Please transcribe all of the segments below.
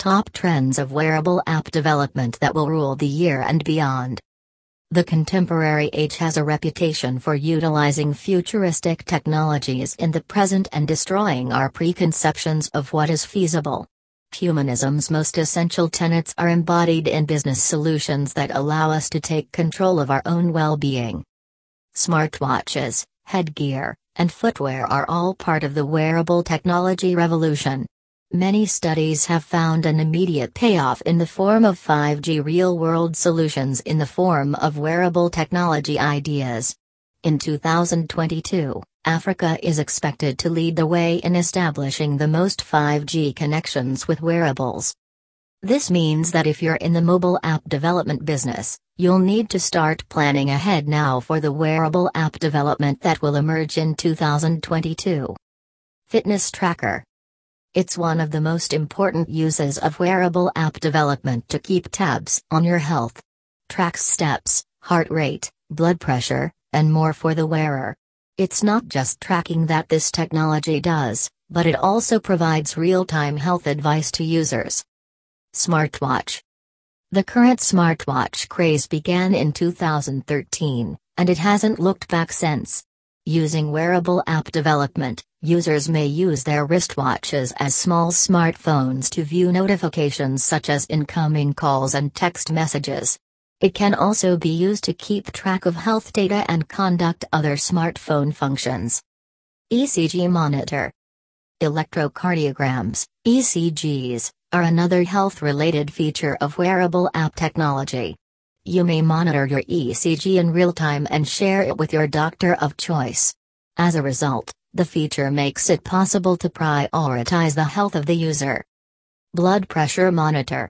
Top trends of wearable app development that will rule the year and beyond. The contemporary age has a reputation for utilizing futuristic technologies in the present and destroying our preconceptions of what is feasible. Humanism's most essential tenets are embodied in business solutions that allow us to take control of our own well being. Smartwatches, headgear, and footwear are all part of the wearable technology revolution. Many studies have found an immediate payoff in the form of 5G real world solutions in the form of wearable technology ideas. In 2022, Africa is expected to lead the way in establishing the most 5G connections with wearables. This means that if you're in the mobile app development business, you'll need to start planning ahead now for the wearable app development that will emerge in 2022. Fitness Tracker It's one of the most important uses of wearable app development to keep tabs on your health. Tracks steps, heart rate, blood pressure, and more for the wearer. It's not just tracking that this technology does, but it also provides real time health advice to users. Smartwatch. The current smartwatch craze began in 2013, and it hasn't looked back since. Using wearable app development, users may use their wristwatches as small smartphones to view notifications such as incoming calls and text messages. It can also be used to keep track of health data and conduct other smartphone functions. ECG Monitor Electrocardiograms, ECGs, are another health related feature of wearable app technology. You may monitor your ECG in real time and share it with your doctor of choice. As a result, the feature makes it possible to prioritize the health of the user. Blood Pressure Monitor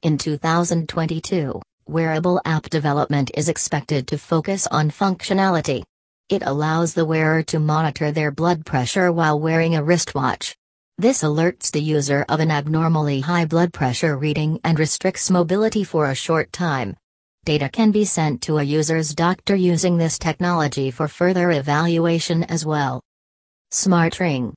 In 2022, wearable app development is expected to focus on functionality. It allows the wearer to monitor their blood pressure while wearing a wristwatch. This alerts the user of an abnormally high blood pressure reading and restricts mobility for a short time. Data can be sent to a user's doctor using this technology for further evaluation as well. Smart Ring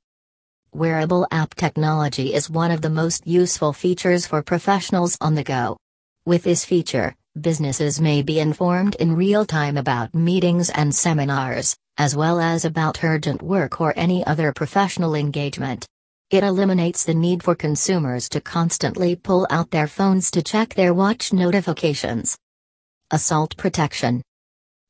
Wearable app technology is one of the most useful features for professionals on the go. With this feature, businesses may be informed in real time about meetings and seminars, as well as about urgent work or any other professional engagement. It eliminates the need for consumers to constantly pull out their phones to check their watch notifications. Assault protection.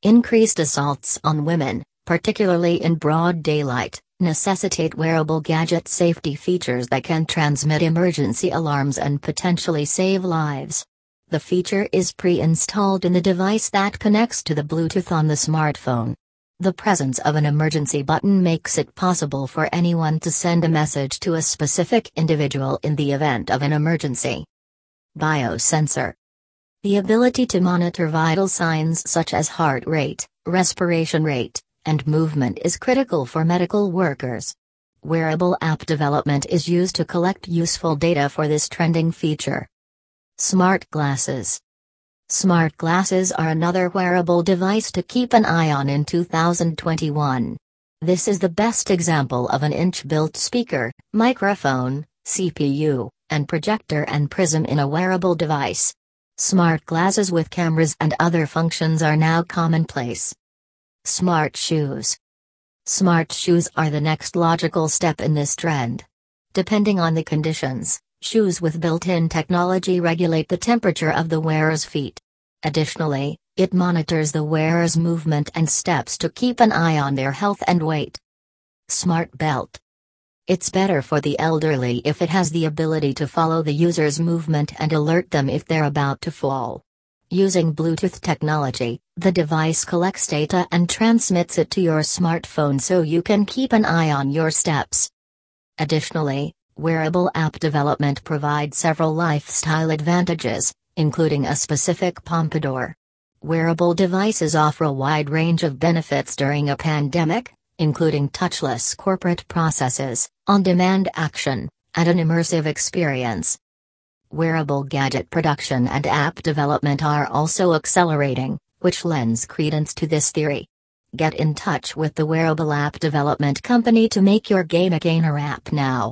Increased assaults on women, particularly in broad daylight, necessitate wearable gadget safety features that can transmit emergency alarms and potentially save lives. The feature is pre installed in the device that connects to the Bluetooth on the smartphone. The presence of an emergency button makes it possible for anyone to send a message to a specific individual in the event of an emergency. Biosensor The ability to monitor vital signs such as heart rate, respiration rate, and movement is critical for medical workers. Wearable app development is used to collect useful data for this trending feature. Smart glasses Smart glasses are another wearable device to keep an eye on in 2021. This is the best example of an inch-built speaker, microphone, CPU, and projector and prism in a wearable device. Smart glasses with cameras and other functions are now commonplace. Smart shoes. Smart shoes are the next logical step in this trend. Depending on the conditions, shoes with built-in technology regulate the temperature of the wearer's feet. Additionally, it monitors the wearer's movement and steps to keep an eye on their health and weight. Smart Belt It's better for the elderly if it has the ability to follow the user's movement and alert them if they're about to fall. Using Bluetooth technology, the device collects data and transmits it to your smartphone so you can keep an eye on your steps. Additionally, wearable app development provides several lifestyle advantages, including a specific pompadour. Wearable devices offer a wide range of benefits during a pandemic, including touchless corporate processes, on demand action, and an immersive experience. Wearable gadget production and app development are also accelerating, which lends credence to this theory. Get in touch with the wearable app development company to make your Game a Gainer app now.